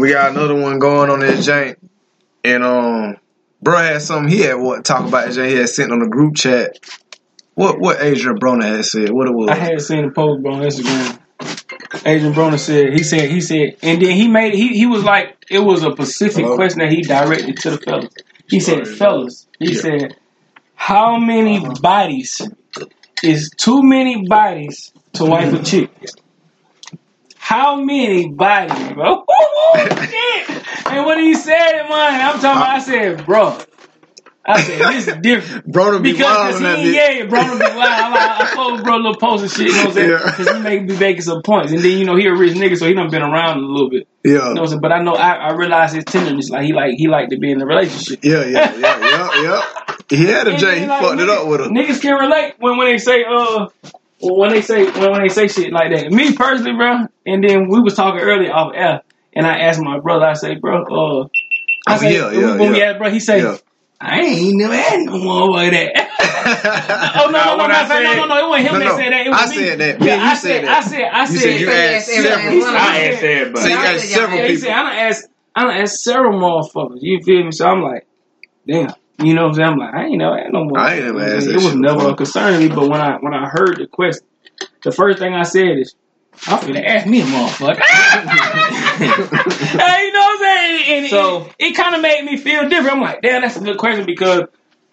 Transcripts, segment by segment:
we got another one going on this jank. And um bro had something he had what talk about this jank he had sent on the group chat. What what Adrien Broner had said, what it was. I had seen a post on Instagram. Adrien Broner said he said he said, and then he made he he was like it was a specific Hello? question that he directed to the fellas. He said. "Fellas," he Yeah. said, "How many bodies is too many bodies to wife a chick?" How many bodies, bro? Shit. And when he said it, man, I'm talking. About, I said, bro. I said this is different. Broner be Because wild cause on that he, yeah, bro, be wild. I, like, I told bro little post and shit, you know what I'm saying? Yeah. Because he may be making some points. And then, you know, he a rich nigga, so he done been around a little bit. Yeah. You know what I'm saying? But I know, I, I realize his tenderness. Like, he like he like to be in a relationship. Yeah, yeah, yeah, yeah, yeah. He had a J, he like, fucked it up with her. Niggas can relate when, when they say, uh, when they say when, when they say shit like that. Me personally, bro. And then we was talking earlier off air, and I asked my brother. I say, bro, uh, I Oh, say, yeah, yeah, when we yeah. asked, bro, he say, Yeah. I ain't never had no more like that. Oh no, no, no, no, no, said- no, no, no, it wasn't him No, that no, said that. It was I me. said that. Me Yeah, you I said said, that. I said, I said, I said you So asked several. said- I ain't said, but So you I got said several Yeah, he people. said, I done asked, I done asked several motherfuckers. You feel me? So I'm like, damn. You know what I'm saying? I'm like, I ain't never had no more. I ain't never asked It was never a concern to me. But when I when I heard the question, the first thing I said is, I'm finna ask me a motherfucker. hey, you know what I'm saying? And So- it, it kind of made me feel different. I'm like, damn, that's a good question because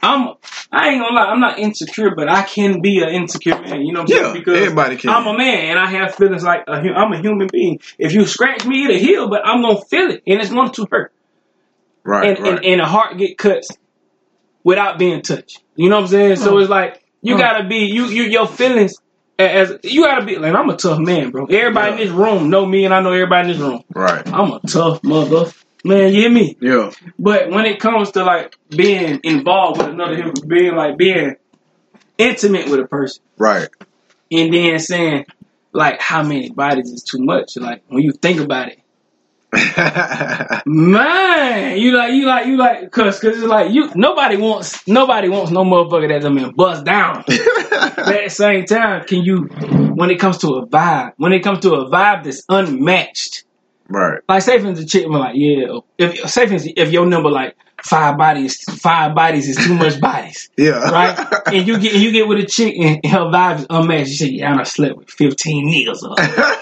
I'm I ain't gonna lie, I'm not insecure, but I can be an insecure man. You know what I'm Yeah, saying? Because everybody can. I'm a man and I have feelings like a, hu- I'm a human being. If you scratch me, it'll heal, but I'm gonna feel it, and it's going to hurt. Right, And, right. and and a heart get cuts without being touched. You know what I'm saying? So it's like you Mm. gotta be you you your feelings as you gotta be like I'm a tough man, bro. Everybody in this room know me, and I know everybody in this room. right. I'm a tough mother. Man, you hear me? Yeah. But when it comes to like being involved with another human being, like being intimate with a person, Right. and then saying like how many bodies is too much, like when you think about it, man, you like you like you like cause cause it's like you nobody wants nobody wants no motherfucker that done been bust down. at the same time, can you when it comes to a vibe, when it comes to a vibe that's unmatched, right. like say for instance, the chick be like, yeah, if say for instance, if your number like five bodies, five bodies is too much bodies, Yeah. right? and you get you get with a chick and her vibe is unmatched. You say, yeah, I done slept with fifteen niggas.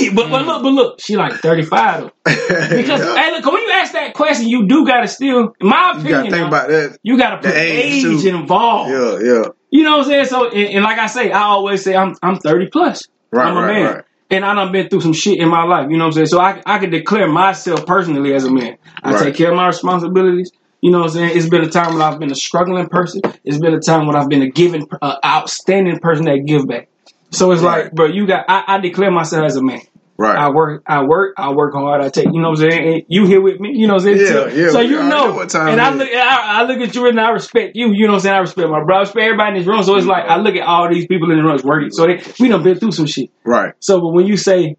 Yeah, but but look, but look, she like thirty five though. Because Yeah. hey, look, when you ask that question, you do gotta still, in my you opinion, gotta think about that. you gotta put age, age, involved. Yeah, yeah. You know what I'm saying? So, and, and like I say, I always say I'm I'm 30 plus. Right, I'm a right, man. right. And I done been through some shit in my life. You know what I'm saying? So I I can declare myself personally as a man. I Right. take care of my responsibilities. You know what I'm saying? It's been a time when I've been a struggling person. It's been a time when I've been a giving, uh, outstanding person that give back. So it's Right. like, bro, you got. I, I declare myself as a man. Right. I work, I work, I work hard. I take, you know what I'm saying. And you here with me, you know what I'm saying. Yeah, So- yeah, So you already know, know what time and I look, I, I look at you and I respect you. You know what I'm saying. I respect my brother, I respect everybody in this room. So it's like I look at all these people in the room. It's working. So they, we done been through some shit. right. So but when you say,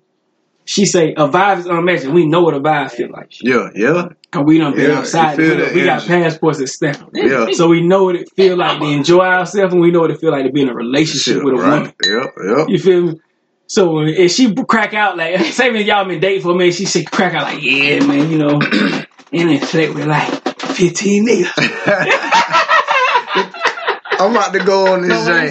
she say a vibe is unmatched, we know what a vibe feel like. Yeah, yeah. Cause we done been Yeah, outside. We, we got passports that stamp. Yeah. So we know what it feel like to enjoy ourselves, and we know what it feel like to be in a relationship Shit, with a right. woman. Yep, yep. You feel me? So if she crack out like, say when y'all been dating for me, she say crack out like, yeah, man, you know, and then slept with like fifteen niggas. I'm about to go on this. Why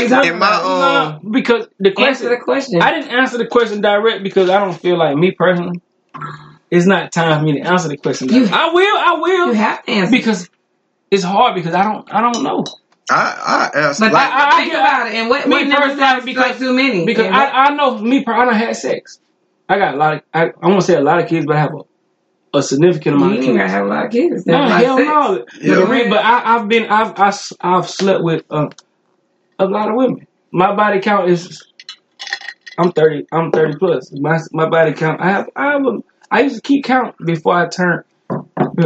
you in my, it? um, because the question, answer the question. I didn't answer the question direct because I don't feel like me personally. It's not time for me to answer the question. You- I will, I will, you have to answer. because it's hard because I don't, I don't know. I, I asked, but like, I- I- think I- about it. And what, me what number personally, sounds because- like too many? Because I, what- I know me, per- I done had sex. I got a lot of, I, I won't say a lot of kids, but I have a, a significant you amount of ain't gotta have a lot of kids. No, Have hell lot of no. Yeah. But, the re- but I, I've been, I've, I, have slept with uh, a lot of women. My body count is, I'm thirty, I'm thirty plus. My my body count, I have, I have, a, I used to keep count before I turned.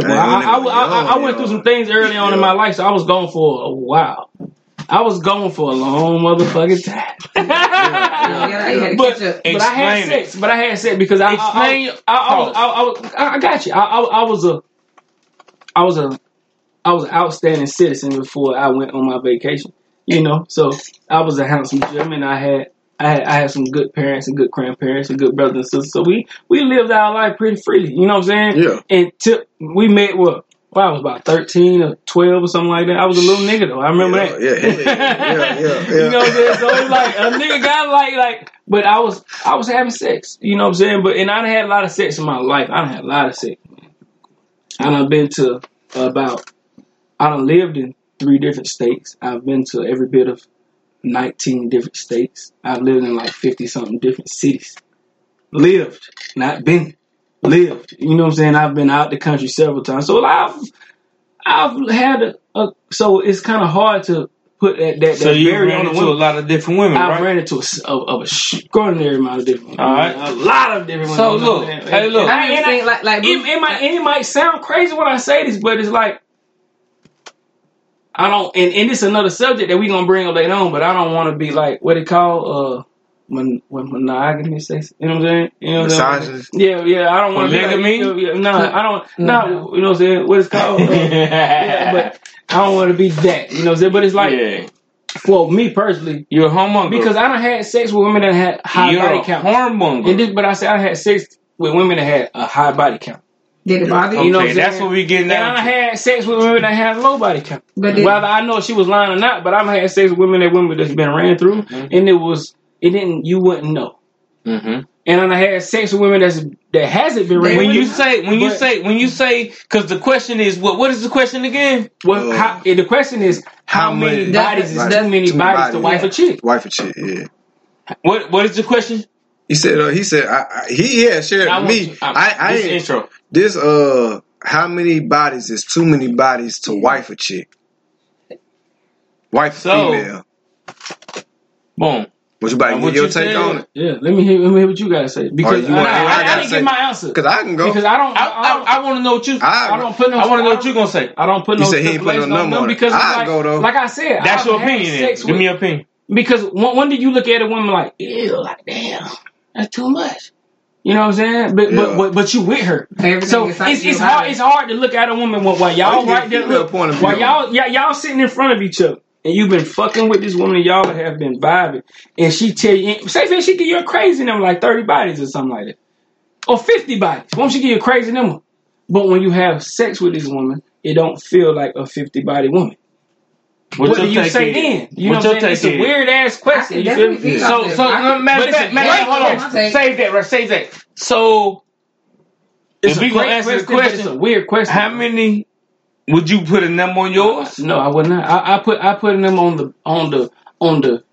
Well, I, I, I, I, I went through some things early on in my life, so I was gone for a while. I was gone for a long motherfucking time. You gotta- but, but I had Explain sex. But I had sex because I Explain- I, I, I, was, I, I, I, I got you. I, I, I was a I was a I was an outstanding citizen before I went on my vacation. You know, so I was a handsome gentleman. I had I had I had some good parents and good grandparents and good brothers and sisters. So we we lived our life pretty freely. You know what I'm saying? Yeah. And tip, we met what? Well, I was about thirteen or twelve or something like that. I was a little nigga though. I remember yeah, that. Yeah, yeah, yeah, yeah, you know what I'm saying? So it's like a nigga got like like, but I was I was having sex. You know what I'm saying? But and I done had a lot of sex in my life. I done had a lot of sex. Man. I done been to about. I done lived in three different states. I've been to every bit of 19 different states. I've lived in like 50 something different cities. Lived, not been. Lived. You know what I'm saying? I've been out the country several times. So I've I've had a, a so it's kind of hard to put that that, So that you barrier ran on the into a lot of different women, I've right? ran into a, of, of a extraordinary amount of different women. All right. A lot of different women. So You know look, hey, look. And I I- mean, and I- like like it, it might it might sound crazy when I say this, but it's like I don't. And, and it's another subject that we gonna bring up later on. But I don't want to be like what it called uh when when monogamy says. You know what I'm saying? You know what I'm saying? Yeah, yeah. I don't want to be like, Polygamy? you know, yeah, no, I don't. No. No, you know what I'm saying? What it's called? Uh, yeah, but I don't want to be that. You know what I'm saying? But it's like, yeah. well, me personally, You're a homemonger. because I done had sex with women that had high You're body a count. hormonger. And this, but I said I had sex with women that had a high body count. Did it bother Okay, you? know what that's what we getting And I down done to. had sex with women that had low body count. But did, Whether I know she was lying or not, but I've had sex with women that women that's been ran through, Mm-hmm. and it was it didn't you wouldn't know. hmm And I had sex with women that's that hasn't been ran When you say, when you But- say, when you say, because the question is, what? What is the question again? well, Uh, how, the question is how, how many many- bodies is That's- too many too many bodies to bodies. wife a chick? Wife and chick, yeah. What? What is the question? He said, uh, he said, I, I, he yeah shared I with me. you- I- I, I, This intro. This uh, how many bodies is too many bodies to wife a chick? Wife a So- female. Boom. What you about to get your you take said- on it? Yeah, let me hear let me hear what you gotta say because you I, wanna I, hear what I I didn't say? get my answer Cause I can go. because I don't I, I, I, I want to know what you I, I don't put no I wanna know what you're gonna say. I don't put He no said he ain't put no stipulations on number them on because I'd like, go, though. like I said, That's I've your opinion. Give me your opinion. Because when, when do you look at a woman like, ew, like damn, that's too much. You know what I'm saying? But Yeah. but, but but you with her. Everything So it's, it's hard it. it's hard to look at a woman while, while Oh, y'all you get right there female look point of while y'all yeah, y'all sitting in front of each other and you've been fucking with this woman y'all have been vibing and she tell you say for she give you a crazy number like 30 bodies or something like that. Or 50 bodies. Why don't she give you a crazy number? But when you have sex with this woman, it don't feel like a 50 body woman. What's what do you take say then? You know what I'm saying? It's a weird ass question. You feel me? think So, so that. I can- matter of fact, matter of fact, hold on. Save that, right? Save that. So, It's if a we gonna great answer the question, it's a weird question. how many would you put a number on yours? No, I would not. I, I put I put a number on the on the on the.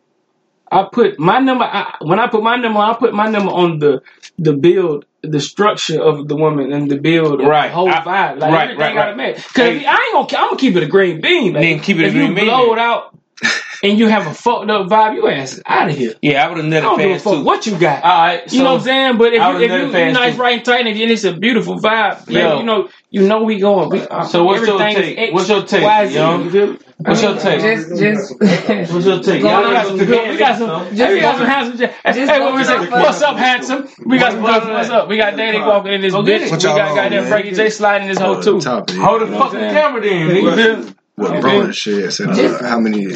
I put my number. I, when I put my number, I put my number on the the build, the structure of the woman, and the build, Right. The whole I- vibe, like right, everything right, gotta right. match. Because. I ain't gonna, I'm gonna keep it a green bean, man. Then keep it a if green you bean, blow it out, and you have a fucked up vibe, your ass is out of here. Yeah, I would have I never don't give a fuck too. what you got. All right, so you know what I'm saying? But if you would've if never you, you passed nice, through. right, and tight, and it's a beautiful vibe, man, Yo. you know, you know we going. We, uh, So what's your take? X, What's your take, Y, Z, yo? you? What's your take? Just, just. What's your take? Y'all we got some good. We got some. Just Hey, we got some handsome. Hey, just hey, what we to say? What's up, handsome? We got some. What's What's up? We got Danny walking in this bitch. We What got y'all goddamn? Frankie J sliding this hoe too. Top of it. Hold the fucking camera then, You nigga. feel me? What Okay. Broner said, said uh, how many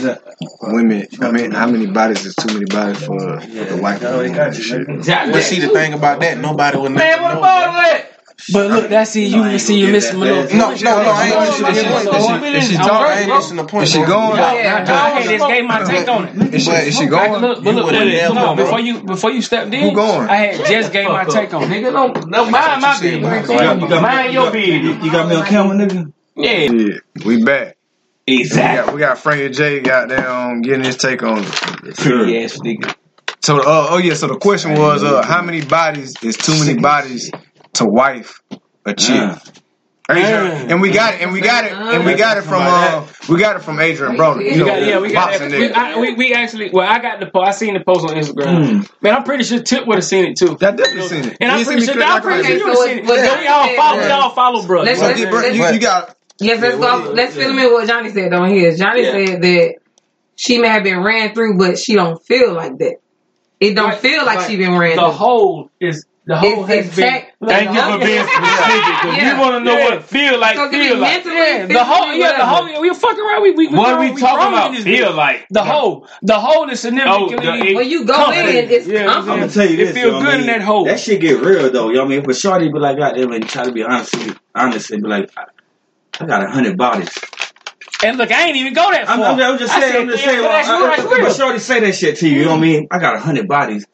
women, I mean, how many bodies is too many bodies for the wife of a woman and shit. But see the thing about that, nobody would Man, what know. about that? But look, that's see you see you missing my little. No, no, no, I ain't missing the point. is she- is she I'm talking? I ain't missing the point. Is she going? Yeah, Yeah. I, I had this gave my take on it. Is she, is she going? look, but You look, wouldn't look, come on, before you before you stepped in, Who going? I had just gave my take on it. Nigga, don't, don't mind my said, business. You got- Mind your business. You got me on camera, nigga. Yeah, Yeah, we back. We exactly. got, we got Frankie J got down getting his take on it. Pretty ass nigga. So, uh, oh yeah. So the question was, uh, how many bodies is too many bodies to wife a chick? Yeah. Adrien, and we got it, and we got it, and we got it from uh, we got it from Adrien Broner. You know, got, yeah, we got boxing that. We. I, we, we actually, well, I got the post. I seen the post on Instagram. Man, I'm pretty sure Tip would have seen it too. That definitely seen it. And You I'm pretty sure, click I'm pretty sure you would have seen it. What- we all follow, we all follow, bro. Let's- let's- get- bro, you, you got Yes, let's Yeah, go. Let's fill him in what Johnny said on his. Johnny Yeah. said that she may have been ran through, but she don't feel like that. It don't Like- feel like, like she been ran The through. hole is the whole It's- has it's been. tech- Thank you for being specific because Yeah. we want to know what it feel like. So it Feel like. mentally, Yeah, the whole, physically, yeah, the whatever. whole, we fucking around. We, we, we What are grown- we talking grown about? in this Feel bitch. like The whole, the whole is Oh, significantly. the- When you go Comfortable. in, it's Yeah, I'm comfortable. gonna tell you It this. feel yo, I good in mean, that hole. That shit get real though, yo. I mean, but Shorty be like, goddamn, and try to be honest, with you, honest and be like, I, I got a hundred bodies. and look, I ain't even go that far. I'm, I'm, I'm just saying, I'm just saying. but that's I- real, I- that's real. but Shorty say that shit to you. You know what I mean? I got a hundred bodies.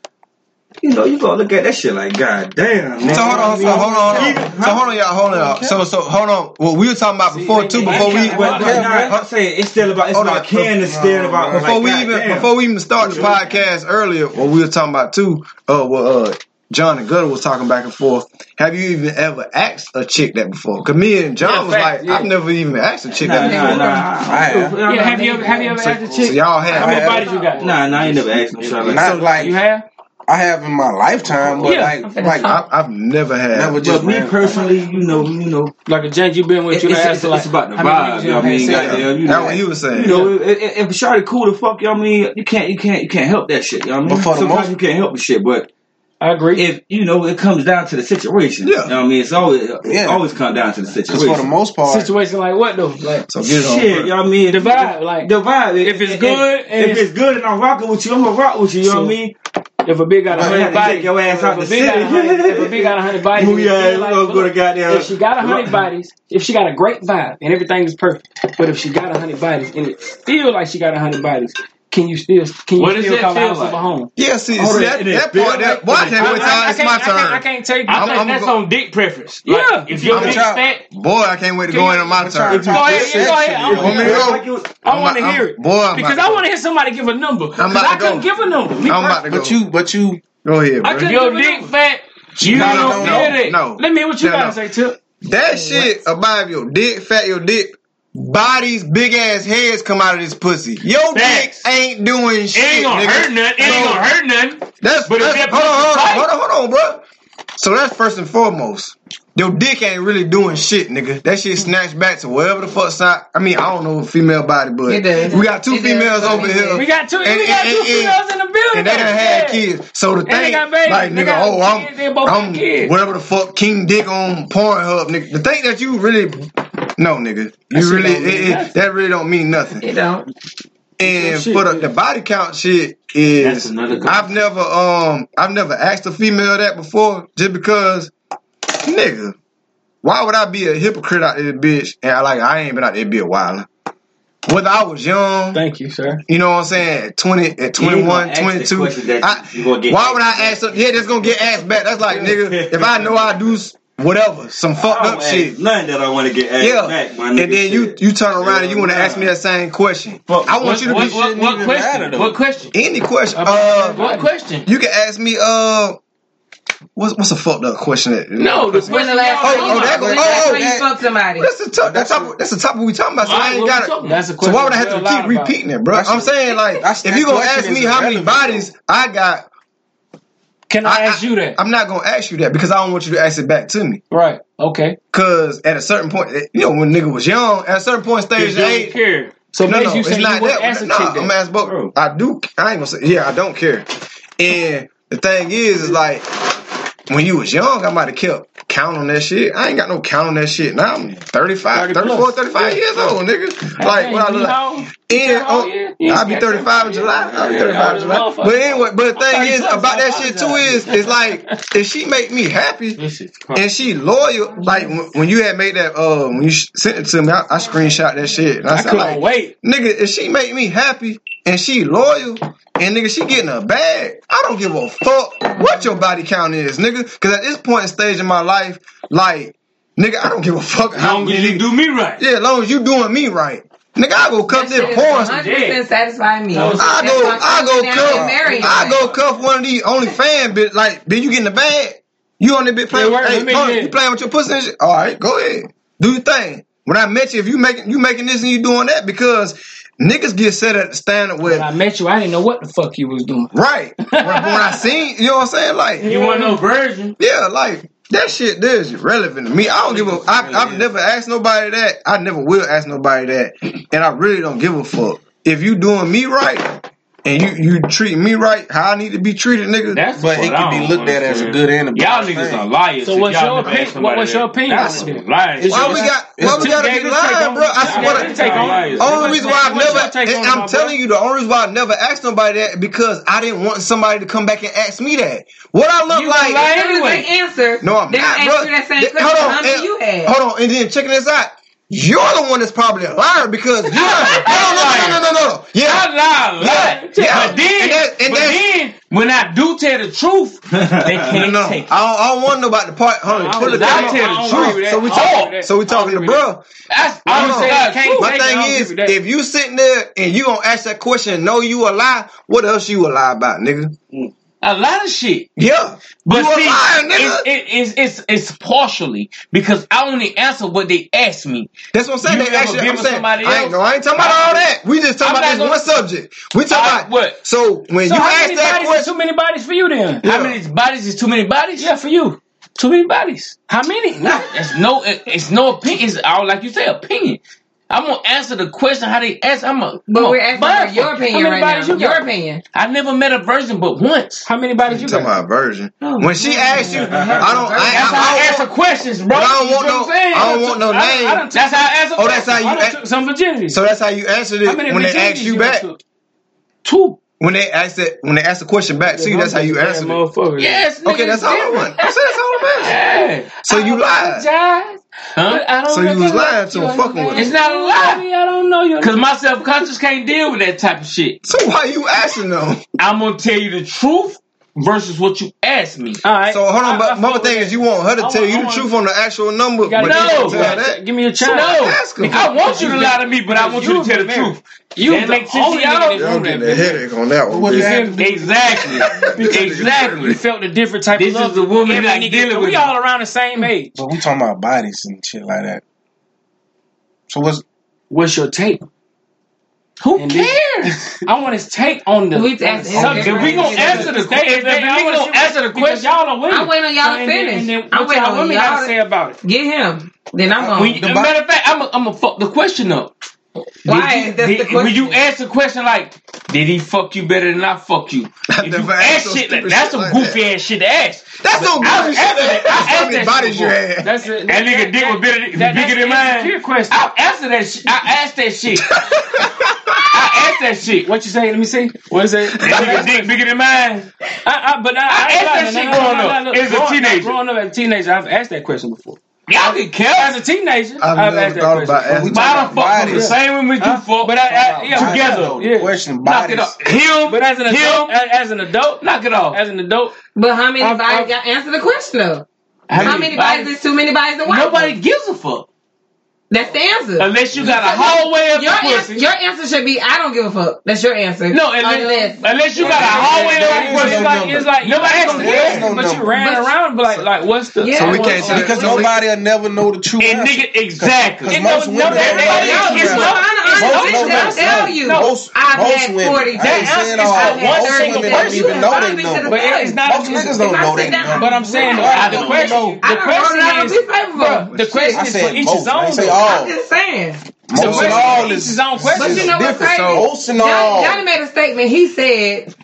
You know, you gonna look at that shit like, god damn. Man. So hold on, so hold on, hold on. So hold on, y'all, hold on. y'all. So so hold on. What we were talking about before too, before we But, but nah, I'm saying it's still about it's Hold on. about Ken. It's still about before like, we God even damn. before we even start the podcast earlier, what we were talking about too, uh, well, uh, John and Gutter was talking back and forth. Have you even ever asked a chick that before? Cause me and John Yeah, was fact, like, yeah. I've never even asked a chick Nah, that nah, before. nah. I have. Yeah, have you ever, have you ever asked a So chick? y'all How have. many have. bodies you got? Nah, nah, I ain't never asked no shit like Not like You have? I have in my lifetime, but Yeah. like like I, I've never had. never But just me ran- personally, you know, you know, Like a gent you've been with, it's, you it's, done it's, asked like, it's about the how vibe. You know what I mean? sex? Goddamn, you That's know, what he was saying. You know, if, if if Shawty cool to fuck, you know what I mean, you can't, you can't, you can't help that shit. You know what I mean? But for Sometimes most- you can't help the shit, but I agree. if you know, it comes down to the situation. Yeah. You know what I mean? It's always, it Yeah. always comes down to the Because situation. for the most part, Situation like what though? Like so get it on. Shit, you know what I mean? the vibe, like The vibe. If it's good if, and if it's- it's good and I'm rocking with you, I'm gonna rock with you. You know what I mean? if a big got a But you hundred have to bodies, take your ass if out the bitch got a city. if a bitch got a hundred bodies, Move and your it feel like, go go to goddamn. if she got a hundred bodies, if she got a great vibe and everything is perfect, but if she got a hundred bodies and it feel like she got a hundred bodies, can you still can you What still that call the feel house of like? a home? Yeah, see, Hold see on, that, it that feel part. That, like- watch I, that I, one. I It's can't, my I can't, I can't take. I I'm- think I'm that's go- on dick preference. Yeah. If your I'm dick trying- fat, Boy, I can't wait to go in on my turn. Go ahead, go ahead. I Want me to go? want, I want to hear it boy, because I want to hear somebody give a number. I couldn't give a number. I'm about to go. but you but you Go ahead, I bro. couldn't your give a dick fat, you don't no, feel no, it. no. Let me hear what you No, gotta say, Tip. That shit about your dick, fat your dick, bodies, big ass heads come out of this pussy. Your Facts. dick ain't doing shit. It ain't gonna nigga. hurt nothing. It ain't So, gonna hurt nothing. That's, But if that's that hold on, hold on, pussy hold on, hold on, bro. So that's first and foremost. Your dick ain't really doing shit, nigga. That shit snatched back to wherever the fuck side. I mean, I don't know a female body, but we got two It does. females over here. We got two. And- we got and- two and- females in the building. and they done had Yeah. kids. So the And they thing, got babies. like They nigga, got oh, I'm, kids. Both I'm kids. whatever the fuck King Dick on Pornhub, nigga. The thing that you really, no, nigga, That you really, don't mean it, it, nothing. that really don't mean nothing. It don't. And shit, for the, the body count shit is, another good- I've never, um, I've never asked a female that before, just because, nigga, why would I be a hypocrite out there, bitch? And I like, I ain't been out there be a while. Whether I was young, Thank you, sir. you know what I'm saying? At 20, at 21, gonna ask the 22. I- you gonna get why would I ask something? Yeah, that's gonna get asked back. That's like, nigga, if I know I do s- whatever, some fucked up shit. Nothing that I want to get asked Yeah, back, my and then you shit. you turn around and you want to ask me that same question. Fuck, I want What, you to what, be what, what even question? matter. What question? any question. Uh, What question? you can ask me. Uh, what's what's a fucked up question? That, No, the When the question last Oh, time oh, you, that go- when the last oh, time you that- fucked somebody? That's the top. That's top. That's the topic we talking about. So I Alright, ain't what got we it. talking That's a So question. why would I have to we're allowed keep about. repeating it, bro? That's I'm a- saying like, that's- if that you gonna question ask me is how many irrelevant, bodies I got, Can I, I, ask you that? I'm not gonna ask you that because I don't want you to ask it back to me. right. Okay. Cause at a certain point, eh, you know, when nigga was young, at a certain point stage of don't care. So no, no, you it's not you that. ask a Nah, I'm that. asking both. I do. I ain't gonna say. Yeah, I don't care. And the thing is, is like when you was young, I might have kept count on that shit. I ain't got no count on that shit. Now I'm 35, 30 34, plus. 35 years old, nigga. Like Hey, what I you look like. And, oh, old you is? I'll be 35 in July. I'll be 35 in July. But anyway, but the thing is about that shit too is, is like if she make me happy, This and she loyal. Like when, when you had made that, uh, when you sent it to me, I, I screenshot that shit. And I, I said, couldn't like, wait. nigga, if she make me happy and she loyal, and nigga, she getting a bag, I don't give a fuck what your body count is, nigga. Cause at this point in stage in my life, like, nigga, I don't give a fuck As how long as you do me right. yeah, as long as you doing me right, nigga, I go cuff this shit porn. is 100% satisfy me. I I go, I go cuff, I go cuff one of these only fan bitch. Like, bitch, you getting the bag? You on that bitch playing? Yeah, word, hey, let me hold on, get you playing with your pussy and shit? All right, go ahead, do your thing. When I met you, if you making you making this and you doing that, because niggas get set at the standard When with I met you, I didn't know what the fuck you was doing. right. when, when I seen, you know what I'm saying? Like, You want no virgin? yeah, like that shit there is relevant to me. I don't give a. I, I've never asked nobody that. I never will ask nobody that, and I really don't give a fuck. If you doing me right, and you you treat me right how I need to be treated, nigga. That's but it can be looked at as a good and a bad Y'all niggas are liars. So what's your opinion? What's your opinion? That's lying. Why we got why we gotta be lying, bro? I swear. To, only reason why I never I'm telling you the only reason why I never asked nobody that because I didn't want somebody to come back and ask me that. What I look like? Lie anyway. answer. No, I'm not. Hold on, hold on, and then checking this out you're the one that's probably a liar because you're not, no, no, no, no, no, no, no. Yeah. I lie a lot. Yeah. But then, and that, and but then, when I do tell the truth, they can't no, no. take it. I don't, I don't want to know about the part. Honey, I pull it down. I tell the truth. So we talking. So we talking to bro. That's, I don't say My thing is, if you sitting there and you gonna ask that question, know you a lie. What else you a lie about, nigga? Mm a lot of shit. Yeah, but see, it, it, it's, it's it's partially because I only answer what they ask me. That's what I'm saying. You they ask you. I'm saying. Else? I ain't, no, I ain't talking about all that. We just talking I'm about this gonna, one subject. We talking about what? So when so you ask that question, too many bodies for you then. Yeah. How many bodies is too many bodies? Yeah, for you. Too many bodies. How many? No, it's no, it's no opinion. It's all like you say, opinion. I'm gonna answer the question how they ask. I'm a but I'm we're asking for your opinion right now. You your opinion. I never met a virgin but once. How many bodies you, you talking got? about virgin? Oh, when she asks you, I don't. I, that's I, how I, I answer questions, bro. I don't want no. I don't want no name. That's how I ask. Oh, that's how you. Ask, some virginity. So that's how you answered it when they asked you back. Two. When they ask that, when they ask the question back to you, that's how you answer it. Yes. Okay, that's all I want. That's all I'm asking. So you lied. Huh? so you was lying to him, fucking with him. It's not a lie. Baby, I don't know you Because my self conscious can't deal with that type of shit. So why you asking though? I'm going to tell you the truth versus what you asked me. All right. So hold on, I, but I my thing is you want her to tell you the truth on the actual number. But no, that. give me a chance. No, ask her. I want you to lie to me, but I want you, to tell the truth. You that only I don't getting a headache on that one. Exactly, exactly. You felt a different type. Of love. is the woman that dealing with. We all around the same mm. age. But we talking about bodies and shit like that. So what's what's your take? Who and cares? Then, I want his take on the subject. If we gonna answer the question, if we gonna answer the question. Y'all are winning. I'm waiting on y'all to finish. And then, and then I'm waiting on women y'all to say about it. Get him. Then I'm on. You, matter of fact, I'm gonna fuck the question up. Why? Did you, did, the When you ask a question like, "Did he fuck you better than I fuck you?" If you ask so shit, like, that's some like goofy that. ass shit to ask. That's but no goofy shit. I asked that bodies your ass. That's a, that, that nigga dick was bigger, that, than mine. Question. I answered that. Sh- I asked that shit. I asked that shit. What you say? Let me see. What is it? That dick bigger than mine. I, I, but I, I, I asked that shit growing up. As a teenager. Growing up as a teenager, I've asked that question before. Y'all can kill as a teenager. I've, I've never thought about asking. Why the fuck the same with huh? you fuck? But I, I, yeah, together. Yeah. Question. Knock it off. Him. But as an adult, as, as an adult, knock it off. As an adult. But how many I've, bodies? Answer the question though. How, many, many bodies? is too many bodies? Nobody gives a fuck. That's the answer. Unless you got a hallway of your your pussy. Your answer should be, I don't give a fuck. That's your answer. No, unless, unless, unless you got a hallway of pussy. It's like, it's like nobody asked yeah, no But number. you ran but around, but like, so, like, what's the? Yeah. So we can't say because nobody will never know the truth. And nigga, exactly. Cause, cause most no, women, no, everybody else is not. tell you, most, I've most had women. forty. That is one single person. Even know they know, but it's not. Most niggas don't know they know. But I'm saying the question. The question is the question is for each his own all. I'm just saying. All is his own question. But you know what's crazy? Y'all Johnny made a statement. He said,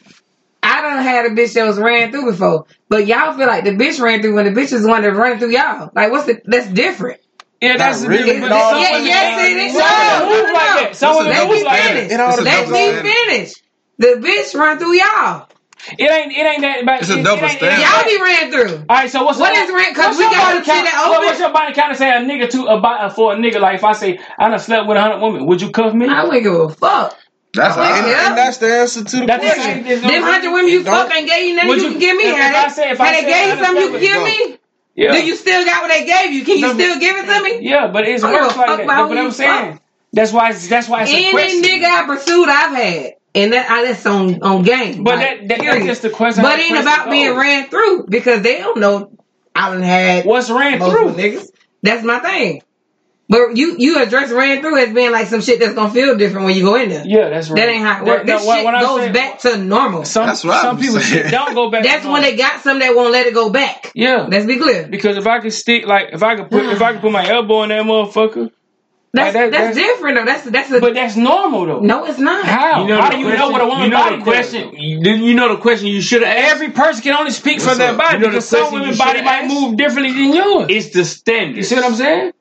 "I don't had a bitch that was ran through before, but y'all feel like the bitch ran through when the bitch is the one that ran through y'all. Like, what's the? That's different." Yeah, that's Not really. No, yeah, yes, yeah, it is. No, no, no, no. Someone let me finish. Let me finish. The bitch run through y'all. It ain't. It ain't that. But it's it, a double standard. Y'all be ran through. All right. So what's what is rent? Because we got to count, that open. What's your body count to say a nigga to about for a nigga? Like if I say I done slept with a hundred women, would you cuff me? I wouldn't give a fuck. That's oh, and, and that's the answer to the that question. Them no hundred women you fuck ain't gave you nothing you, you, can give me. If, if I say, if I gave you something you can give me. Yeah. Do you still got what they gave you? Can you no, still give it to me? Yeah, but it's worse like that. But I'm saying that's why. That's why it's a question. Any nigga I pursued, I've had. And that I, that's on on game. But like, that, that that's just the question. But ain't about being ran through because they don't know I done had what's ran through niggas. That's my thing. But you you address ran through as being like some shit that's gonna feel different when you go in there. Yeah, that's right. That ain't how it works. This no, shit I'm goes saying, back to normal. Some, that's what some I'm people saying. don't go back. That's when they got some that won't let it go back. Yeah, let's be clear. Because if I could stick like if I could put if I could put my elbow in that motherfucker, that's, like that's, that's, different though. That's that's a, but that's normal though. No, it's not. How? You know How do you question, know what a woman you know body the question? Does? You know the question you should ask. Every person can only speak What's for their body you know because some women's body might asked? move differently than yours. It's the standard. You see what I'm saying?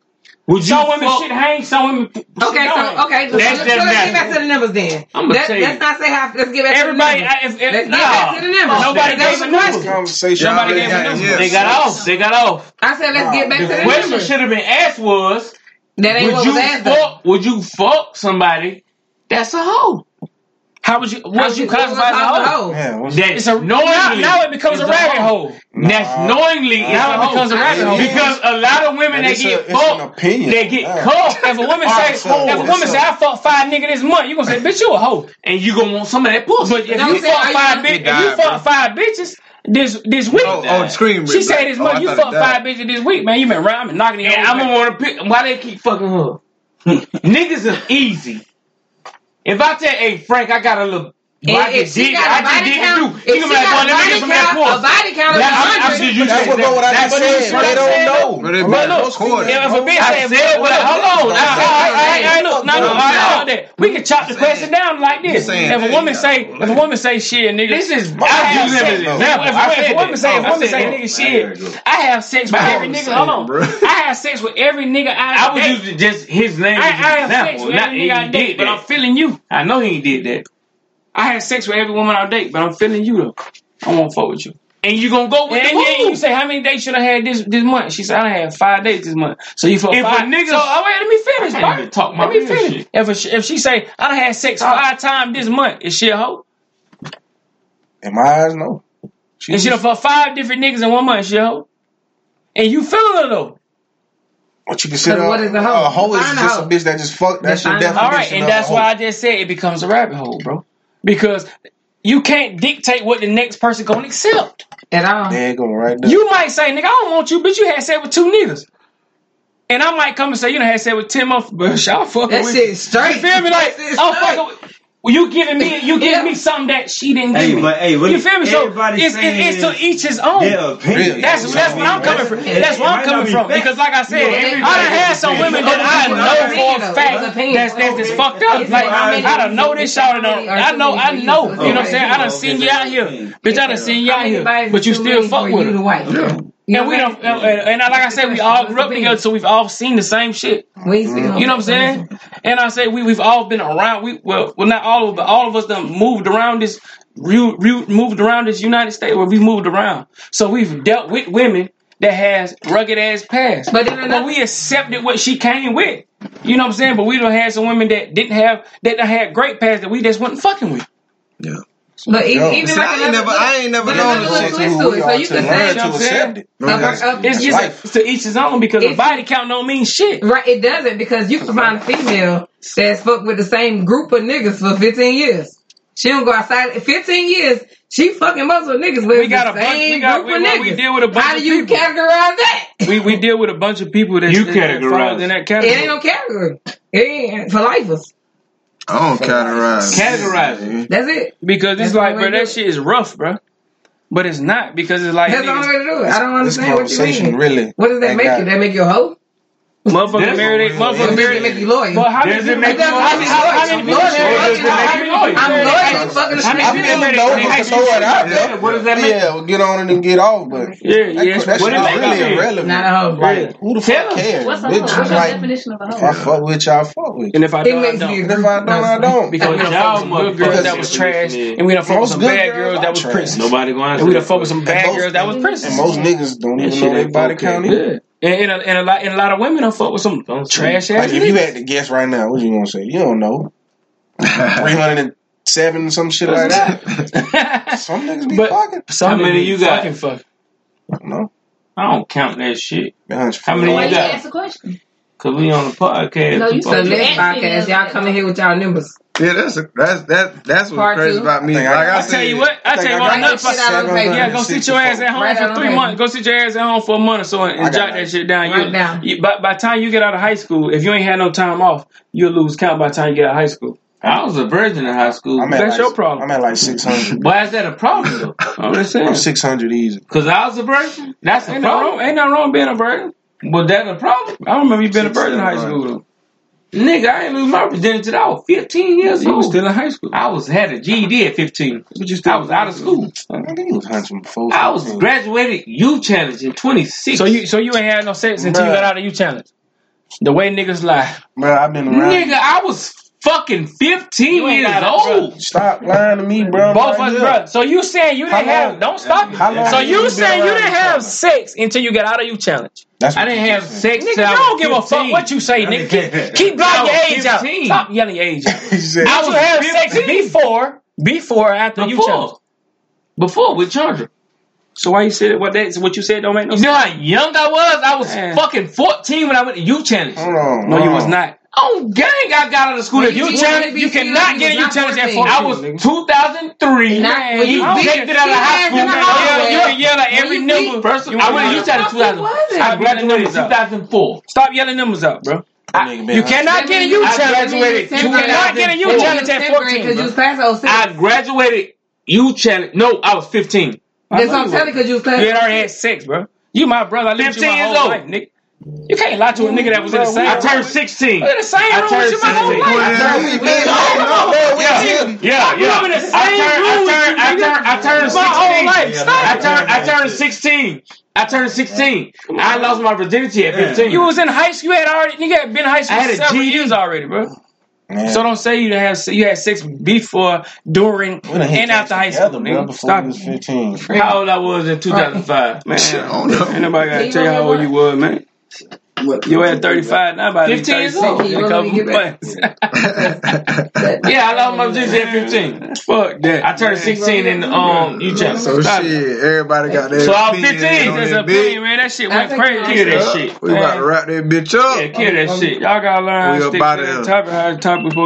Would you some women fuck? should hang, some women. Okay, so okay, so, that's, so, that's, so let's get back to the numbers then. I'm that, say let's not say half. Let's get back everybody, to the numbers. Everybody, let's get back to the numbers. Nobody gave a number. Conversation. Nobody gave a number. They got off. They got off. I said let's get back to the numbers. The question should have been asked was. That ain't would what was. Fuck, would you fuck somebody that's a hoe? How would you? Was you classify a hoe? That it's a, knowingly now, now it becomes a rabbit hole. Nah, That's knowingly nah, now it becomes a rabbit hole because a lot of women that get fucked, they get cuffed. If a woman say, if a woman say, I fucked five niggas this month, you gonna say, bitch, you a hoe, and you gonna want some of that pussy. But if you fuck five, if you fuck five bitches this this week. Oh, oh scream! She said this month oh, you fucked five bitches this week, man. You been rhyming, knocking. And I'm gonna want to pick. Why they keep fucking her? Niggas is easy. If I tell, hey Frank, I got a little well, if, if she did, got a body count, if she like, got a body a body count of that, 100. That's what, I said. They don't know. But look, if a bitch I hold on. I look, no, no, all that. We can chop the question down like this. If a woman say, if a woman say shit, nigga, this is. I use him. If a woman say, if a woman say, nigga, shit, I have sex with every nigga. Hold on, I have sex with every nigga. I would use just his name as an example. Not he did, but I'm feeling you. I know he did that. I had sex with every woman I date, but I'm feeling you though. I won't fuck with you. And you gonna go with and, the and you say how many dates should I had this this month? She said I had five dates this month. So you fuck if five. A nigga, so oh, wait, let me finish. Talk my let me finish. If a, if she say I had sex talk. five times this month, is she a hoe? In my eyes, no. She and she done fucked five different niggas in one month, yo. And you feeling her though. What you consider what is a hoe? A hoe is just a bitch that just fucked. That's your definition. All right, and that's why I just said it becomes a rabbit hole, bro because you can't dictate what the next person gonna accept. And I they ain't gonna right now. You might say, nigga, I don't want you, but You had sex with two niggas. And I might come and say, you know, had sex with ten motherfuckers, but y'all fucking That's with it straight. You feel me? Like, I'm fucking with well, you giving me you giving yeah. me something that she didn't give hey, me. But, hey, look, you feel me? So it's, it's, it's to each his own. That's that's, what I'm coming from. That's what I'm coming from. Because like I said, I done had some women that I know for a fact that's that's just fucked up. Like I don't know this y'all don't. I know I know. You know what I'm saying? I done seen you out here, bitch. I done seen you out here, but you still fuck with her and You're we don't, and, and like I said, we all grew up together, so we've all seen the same shit. We, you know what I'm saying? And I say we we've all been around. We well, well not all of, but all of us done moved around this, re, re, moved around this United States where we moved around. So we've dealt with women that has rugged ass past, but, but we accepted what she came with. You know what I'm saying? But we don't have some women that didn't have that had great past that we just wasn't fucking with. Yeah. But even, even see, I ain't never, I ain't never known this shit. So you can say to accept it. It's just life. to each his own because it's, a body count don't mean shit. Right, it doesn't because you can find a female that's fucked with the same group of niggas for 15 years. She don't go outside. 15 years, she fucking muscle niggas. But we got a bunch. We got we, we deal with a bunch. How do you people. categorize that? We we deal with a bunch of people that you categorize in that category. It ain't no category. It ain't for lifers. I don't categorize. Categorize it. That's it. Because it's like, bro, that shit is rough, bro. But it's not because it's like. That's the only way to do it. I don't understand what you mean. Really, what does that make got, you? That make you a hoe? Motherfucker married, motherfucker married. make you loyal. But how does it make you loyal? How many people married? I'm loyal. Fucking how many people married? Over, so what, up, what does that mean? Yeah, well, get on and then get off. But yeah, yeah, that shit is really irrelevant. Not a hoe, right? Who the fuck cares? What's the definition of a hoe? I fuck with y'all, fuck with. And if I don't, I don't. If I don't, I don't. Because y'all good girls that was trash, and we done fuck with some bad girls that was princess. Nobody going. And we done fuck with some bad girls that was princess. And most niggas don't even know they body count. And, and, a, and a lot and a lot of women I fuck with some trash ass. Like if you had to guess right now, what you gonna say? You don't know. Three hundred and seven, some shit like that. some niggas be but fucking. How many you got? Fucking fuck. I don't know. I don't count that shit. How many you got? Ask a question. Cause we on the podcast. No, you said next podcast. Y'all coming here with y'all numbers. Yeah, that's a, that's that that's what's crazy two. about me. Like I, I, tell you what, I, I tell you what, another fucking yeah. Go sit your ass at home right for three months. Go sit your ass at home for a month or so and, and jot that shit down. Right you, down. You, by by time you get out of high school, if you ain't had no time off, you'll lose count by the time you get out of high school. I was a virgin in high school. I'm That's like, your problem. I'm at like 600. Why is that a problem, though? I'm just saying. 600 easy. Because I was a virgin? That's ain't, no wrong, ain't nothing wrong being a virgin. Was that's a problem? I don't remember you being a virgin in high school. though. Nigga, I ain't lose my virginity till I was 15 years old. You was still in high school. I was had a GED at 15. But you still I was out of school. I think he was hunching before. I was graduated youth challenge in 26. So you so you ain't had no sex until you got out of youth challenge. The way niggas lie. Bro, I've been around. nigga, I was fucking 15 You years got it, old. Stop lying to me, bro. Both right us, bro. So you saying you didn't have? long- Don't stop. How long So you you saying you didn't have time? sex until you got out of youth challenge? That's I didn't have said. sex Nigga, I I don't give a fuck what you say, nigga. Keep, keep I lying your age out. 15. Stop yelling your age out. I was you have sex before, before, or after youth challenge? Before. Before with Chandra. So why you said what that? What you said don't make no You know sense. how young I was? I was Man. fucking 14 when I went to youth challenge. Hold on. No, you hold was not. On gang, I got out of school Well, at youth challenge. You cannot get in was challenge at 14. 14. I was 2003. Not- Man, you he big- ejected out of high school. man. Yeah, You can yell at every number. beat- First, You I went to want- youth challenge What the fuck 2000. I graduated in numbers up. 2004. Stop yelling numbers out, bro. That nigga been You cannot get in you I challenge. graduated You cannot get in you Four. challenge at 14. Because you bro. class of 06. I graduated youth challenge. No, I was 15. That's what I'm telling you because you was class You of had already had sex, bro. You my brother. I lived with you 15 my years whole old. life, nigga. You can't lie to a nigga that was in the same. I turned 16. in the same I room turned with you my whole life. I turned- Yeah, Yeah, yeah, grew up in the same I turned, room I turned, you, I turned, I turned My whole 16. life. Stop. I turned, I turned 16. I turned 16. I lost my virginity at 15. You was in high school. You had already. Nigga had been in high school I had a several GED. years already, bro. Man, So don't say you didn't have you had sex before, during, we done hit and after high school, bro, nigga. Stop. was 15. How old I was in 2005. Man, I don't know. ain't nobody gotta tell you how old you was, man. You at 35 now, about 15 years old. In a couple months. Yeah, I lost my virginity at 15. Fuck that. I turned 16 in um youth challenge. So shit, everybody got that. So I was opinion 15, on That's a opinion, bitch. man. That shit I went crazy. Kill that shit. We about to wrap that bitch up. Yeah, kill that shit. Y'all gotta learn how We to stick outta to here. that topic, how the topic before we